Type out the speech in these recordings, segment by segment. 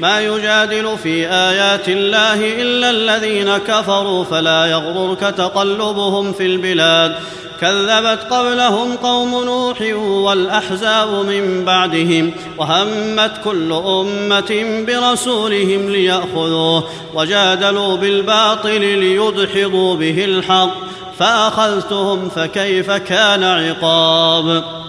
ما يجادل في آيات الله إلا الذين كفروا فلا يغررك تقلبهم في البلاد. كذبت قبلهم قوم نوح والأحزاب من بعدهم وهمت كل أمة برسولهم ليأخذوه وجادلوا بالباطل ليدحضوا به الحق فأخذتهم فكيف كان عقاب.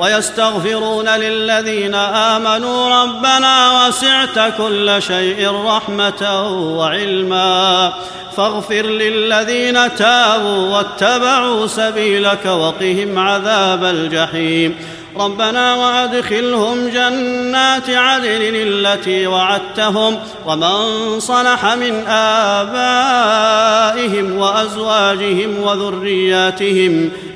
ويستغفرون للذين آمنوا ربنا وسعت كل شيء رحمة وعلما فاغفر للذين تابوا واتبعوا سبيلك وقهم عذاب الجحيم ربنا وأدخلهم جنات عدن التي وعدتهم ومن صلح من آبائهم وأزواجهم وذرياتهم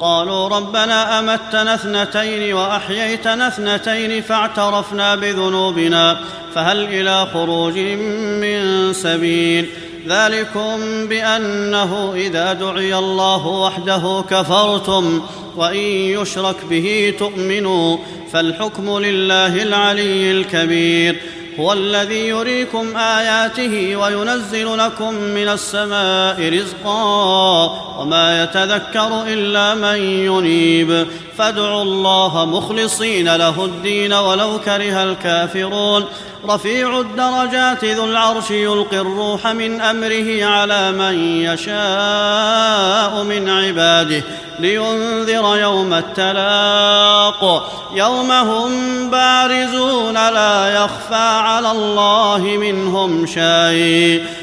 قالوا ربنا أمتنا اثنتين وأحييتنا اثنتين فاعترفنا بذنوبنا فهل إلى خروج من سبيل ذلكم بأنه إذا دعي الله وحده كفرتم وإن يشرك به تؤمنوا فالحكم لله العلي الكبير هو الذي يريكم آياته وينزل لكم من السماء رزقا وما يتذكر إلا من ينيب. فادعوا الله مخلصين له الدين ولو كره الكافرون. رفيع الدرجات ذو العرش يلقي الروح من أمره على من يشاء من عباده لينذر يوم التلاق. يوم هم بارزون لا يخفى على الله منهم شيء.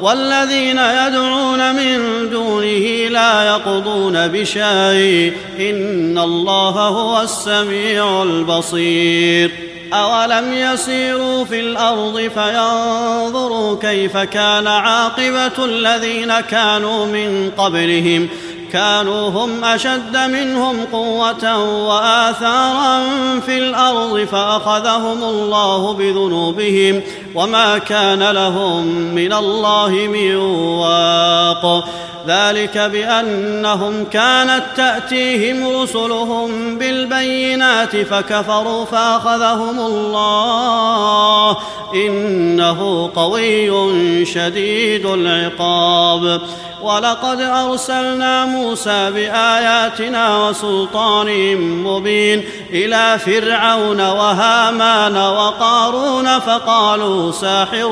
والذين يدعون من دونه لا يقضون بشيء إن الله هو السميع البصير أولم يسيروا في الأرض فينظروا كيف كان عاقبة الذين كانوا من قبلهم كانوا هم أشد منهم قوة وآثارا في الأرض فأخذهم الله بذنوبهم وما كان لهم من الله من واق ذلك بانهم كانت تاتيهم رسلهم بالبينات فكفروا فاخذهم الله انه قوي شديد العقاب ولقد ارسلنا موسى باياتنا وسلطان مبين إلى فرعون وهامان وقارون فقالوا ساحر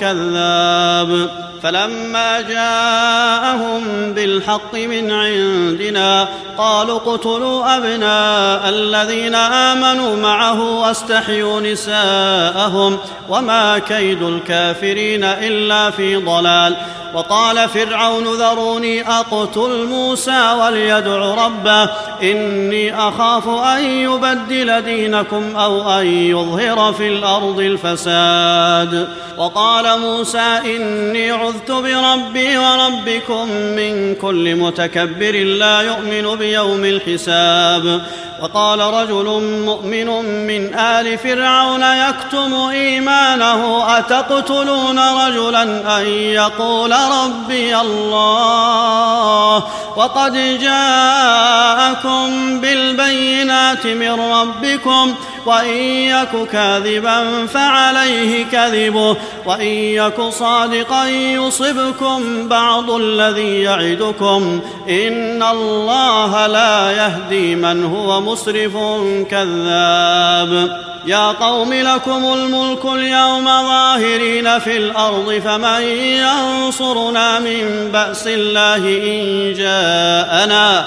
كذاب فلما جاءهم بالحق من عندنا قالوا اقتلوا أبناء الذين آمنوا معه واستحيوا نساءهم وما كيد الكافرين إلا في ضلال. وقال فرعون ذروني أقتل موسى وليدع ربه إني أخاف أن يبدل دينكم أو أن يظهر في الأرض الفساد. وقال موسى إني عذت بربي وربكم من كل متكبر لا يؤمن بيوم الحساب. وقال رجل مؤمن من آل فرعون يكتم إيمانه أتقتلون رجلا أن يقول ربي الله؟ وقد جاءكم بالبينات من ربكم وإن يك كاذبا فعليه كذبه وإن يك صادقا يصبكم بعض الذي يعدكم إن الله لا يهدي من هو مسرف كذاب يا قوم لكم الملك اليوم ظاهرين في الأرض فمن ينصرنا من بأس الله إن جاءنا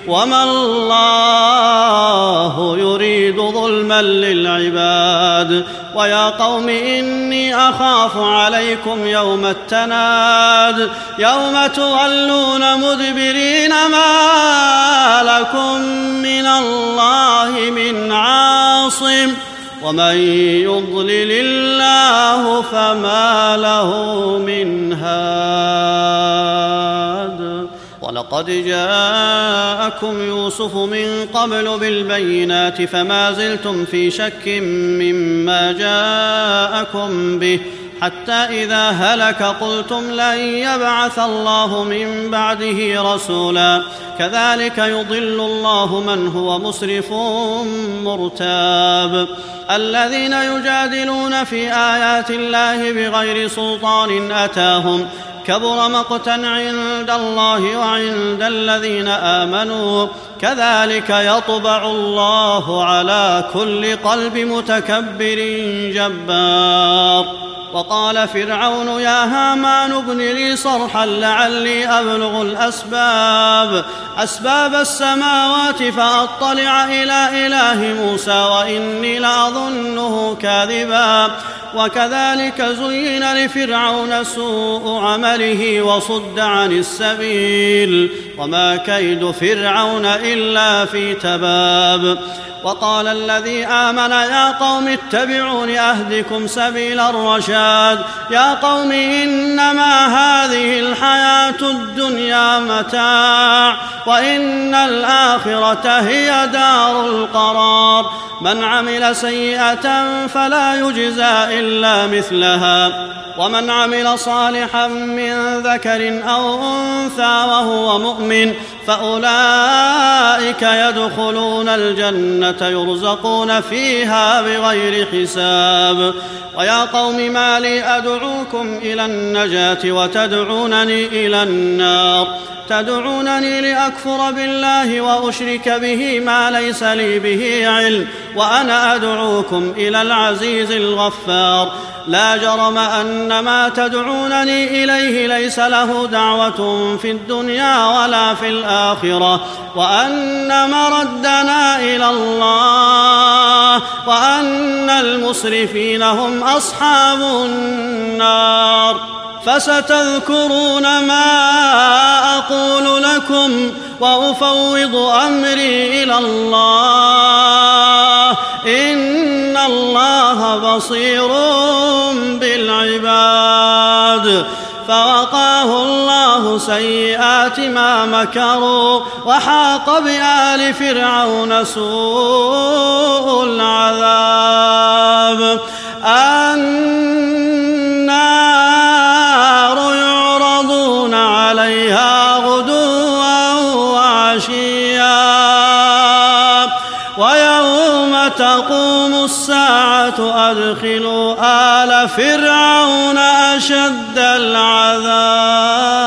وما الله يريد ظلما للعباد ويا قوم اني اخاف عليكم يوم التناد يوم تولون مدبرين ما لكم من الله من عاصم ومن يضلل الله فما له من هاد ولقد جاءكم يوسف من قبل بالبينات فما زلتم في شك مما جاءكم به حتى إذا هلك قلتم لن يبعث الله من بعده رسولا. كذلك يضل الله من هو مسرف مرتاب. الذين يجادلون في آيات الله بغير سلطان أتاهم كبر مقتا عند الله وعند الذين آمنوا. كذلك يطبع الله على كل قلب متكبر جبار. وقال فرعون يا هامان ابن لي صرحا لعلي أبلغ الأسباب. أسباب السماوات فأطلع إلى إله موسى وإني لأظنه كاذبا. وكذلك زين لفرعون سوء عمله وصد عن السبيل. وما كيد فرعون إلا في تباب. وقال الذي آمن يا قوم اتبعون أهدكم سبيل الرشاد. يا قوم إنما هذه الحياة الدنيا متاع وإن الآخرة هي دار القرار. من عمل سيئة فلا يجزى إلا مثلها. ومن عمل صالحا من ذكر أو أنثى وهو مؤمن فأولئك يدخلون الجنة يرزقون فيها بغير حساب. ويا قوم ما لي أدعوكم إلى النجاة وتدعونني إلى النار. تدعونني لأكفر بالله وأشرك به ما ليس لي به علم وأنا أدعوكم إلى العزيز الغفار. لا جرم أن ما تدعونني إليه ليس له دعوة في الدنيا ولا في الآخرة وأن مردنا إلى الله وأن المسرفين هم أصحاب النار فستذكرون ما أقول لكم وأفوض أمري إلى الله إن الله بصير بالعباد فوقاه الله سيئات ما مكروا وحاق بآل فرعون سوء العذاب. النار يعرضون عليها غدوا وعشيا. ويوم تقوم وادخلوا آل فرعون أشد العذاب.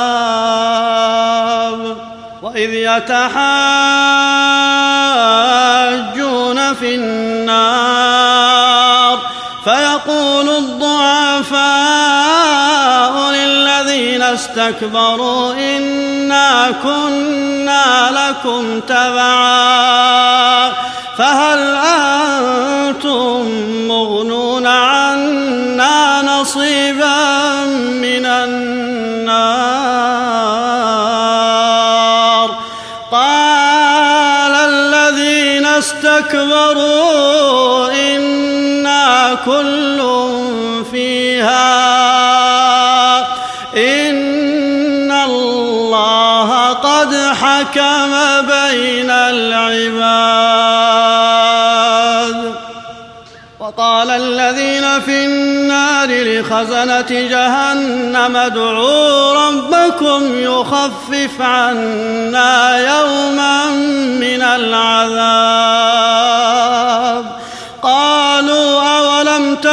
واذ يتحاجون في النار فيقول الضعفاء للذين استكبروا إنا كنا لكم تبعا فهل أنتم مغنون استكبروا إنا كل فيها. إن الله قد حكم بين العباد. وقال الذين في النار لخزنة جهنم ادعوا ربكم يخفف عنا يوما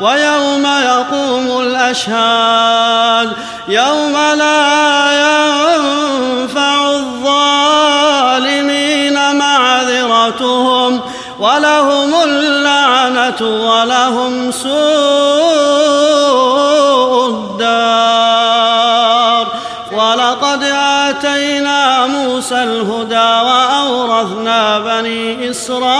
ويوم يقوم الأشهاد يوم لا ينفع الظالمين معذرتهم ولهم اللعنة ولهم سوء الدار. ولقد آتينا موسى الهدى وأورثنا بني إسرائيل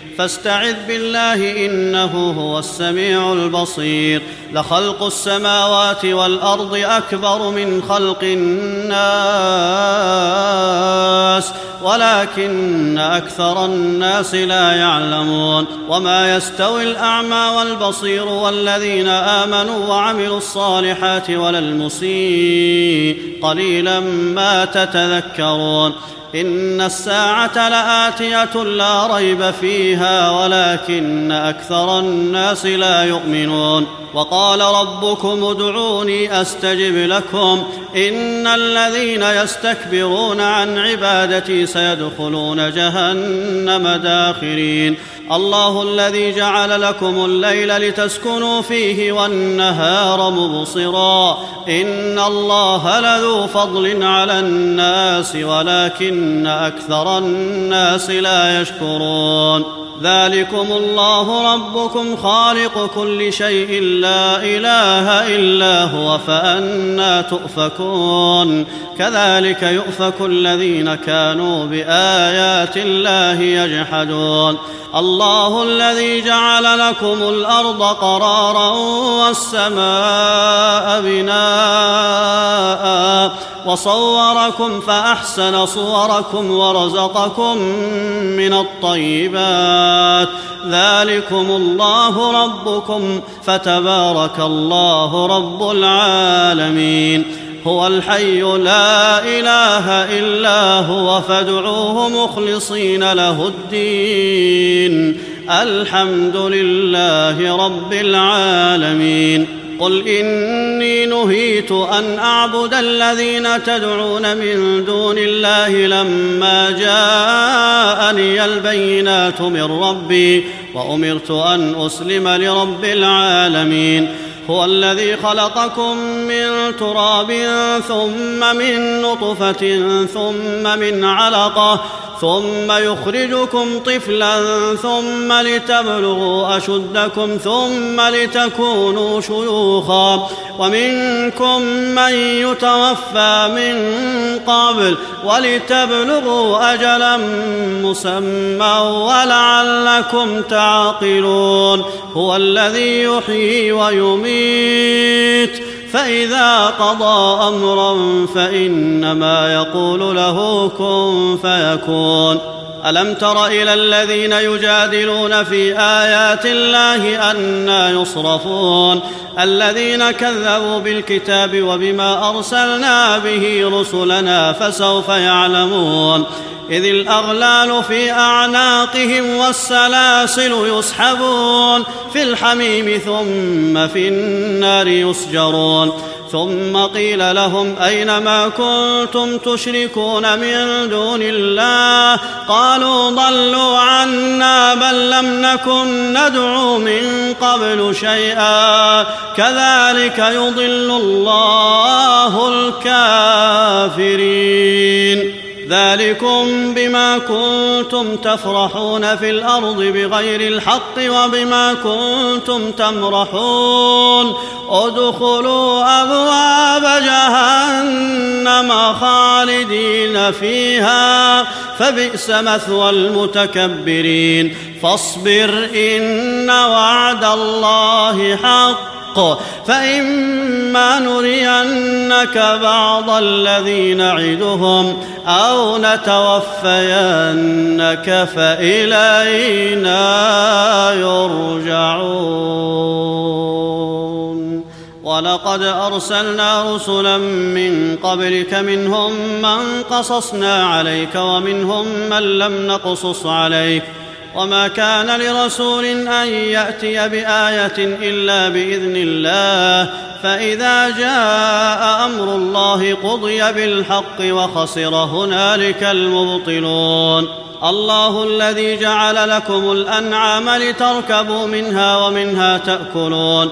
فاستعذ بالله إنه هو السميع البصير. لخلق السماوات والأرض أكبر من خلق الناس. ولكن أكثر الناس لا يعلمون وما يستوي الأعمى والبصير والذين آمنوا وعملوا الصالحات ولا المسيء قليلا ما تتذكرون إن الساعة لآتية لا ريب فيها ولكن أكثر الناس لا يؤمنون وقال ربكم ادعوني أستجب لكم إن الذين يستكبرون عن عبادتي سيدخلون جهنم داخرين. الله الذي جعل لكم الليل لتسكنوا فيه والنهار مبصرا. إن الله لذو فضل على الناس ولكن أكثر الناس لا يشكرون. ذلكم الله ربكم خالق كل شيء لا إله إلا هو فأنا تؤفكون. كذلك يؤفك الذين كانوا بآيات الله يجحدون. الله الذي جعل لكم الأرض قرارا والسماء بناء. وصوركم فأحسن صوركم ورزقكم من الطيبات. ذلكم الله ربكم فتبارك الله رب العالمين. هو الحي لا إله إلا هو فادعوه مخلصين له الدين. الحمد لله رب العالمين. قل اني نهيت ان اعبد الذين تدعون من دون الله لما جاءني البينات من ربي وامرت ان اسلم لرب العالمين هو الذي خلقكم من تراب ثم من نطفه ثم من علقه ثم يخرجكم طفلا ثم لتبلغوا أشدكم ثم لتكونوا شيوخا ومنكم من يتوفى من قبل ولتبلغوا أجلا مسمى ولعلكم تعقلون هو الذي يحيي ويميت فإذا قضى أمرا فإنما يقول له كن فيكون. ألم تر إلى الذين يجادلون في آيات الله أنا يصرفون؟ الذين كذبوا بالكتاب وبما أرسلنا به رسلنا فسوف يعلمون. إذ الأغلال في أعناقهم والسلاسل يسحبون. في الحميم ثم في النار يسجرون. ثم قيل لهم أين ما كنتم تشركون من دون الله؟ قالوا ضلوا عنا بل لم نكن ندعو من قبل شيئا. كذلك يضل الله الكافرين. ذلكم بما كنتم تفرحون في الأرض بغير الحق وبما كنتم تمرحون. ادخلوا أبواب جهنم خالدين فيها فبئس مثوى المتكبرين. فاصبر إن وعد الله حق. فإما نرينك بعض الذي نعدهم أو نتوفينك فإلينا يرجعون. ولقد أرسلنا رسلا من قبلك منهم من قصصنا عليك ومنهم من لم نقصص عليك وما كان لرسول أن يأتي بآية إلا بإذن الله فإذا جاء أمر الله قضي بالحق وخسر هنالك المبطلون الله الذي جعل لكم الأنعام لتركبوا منها ومنها تأكلون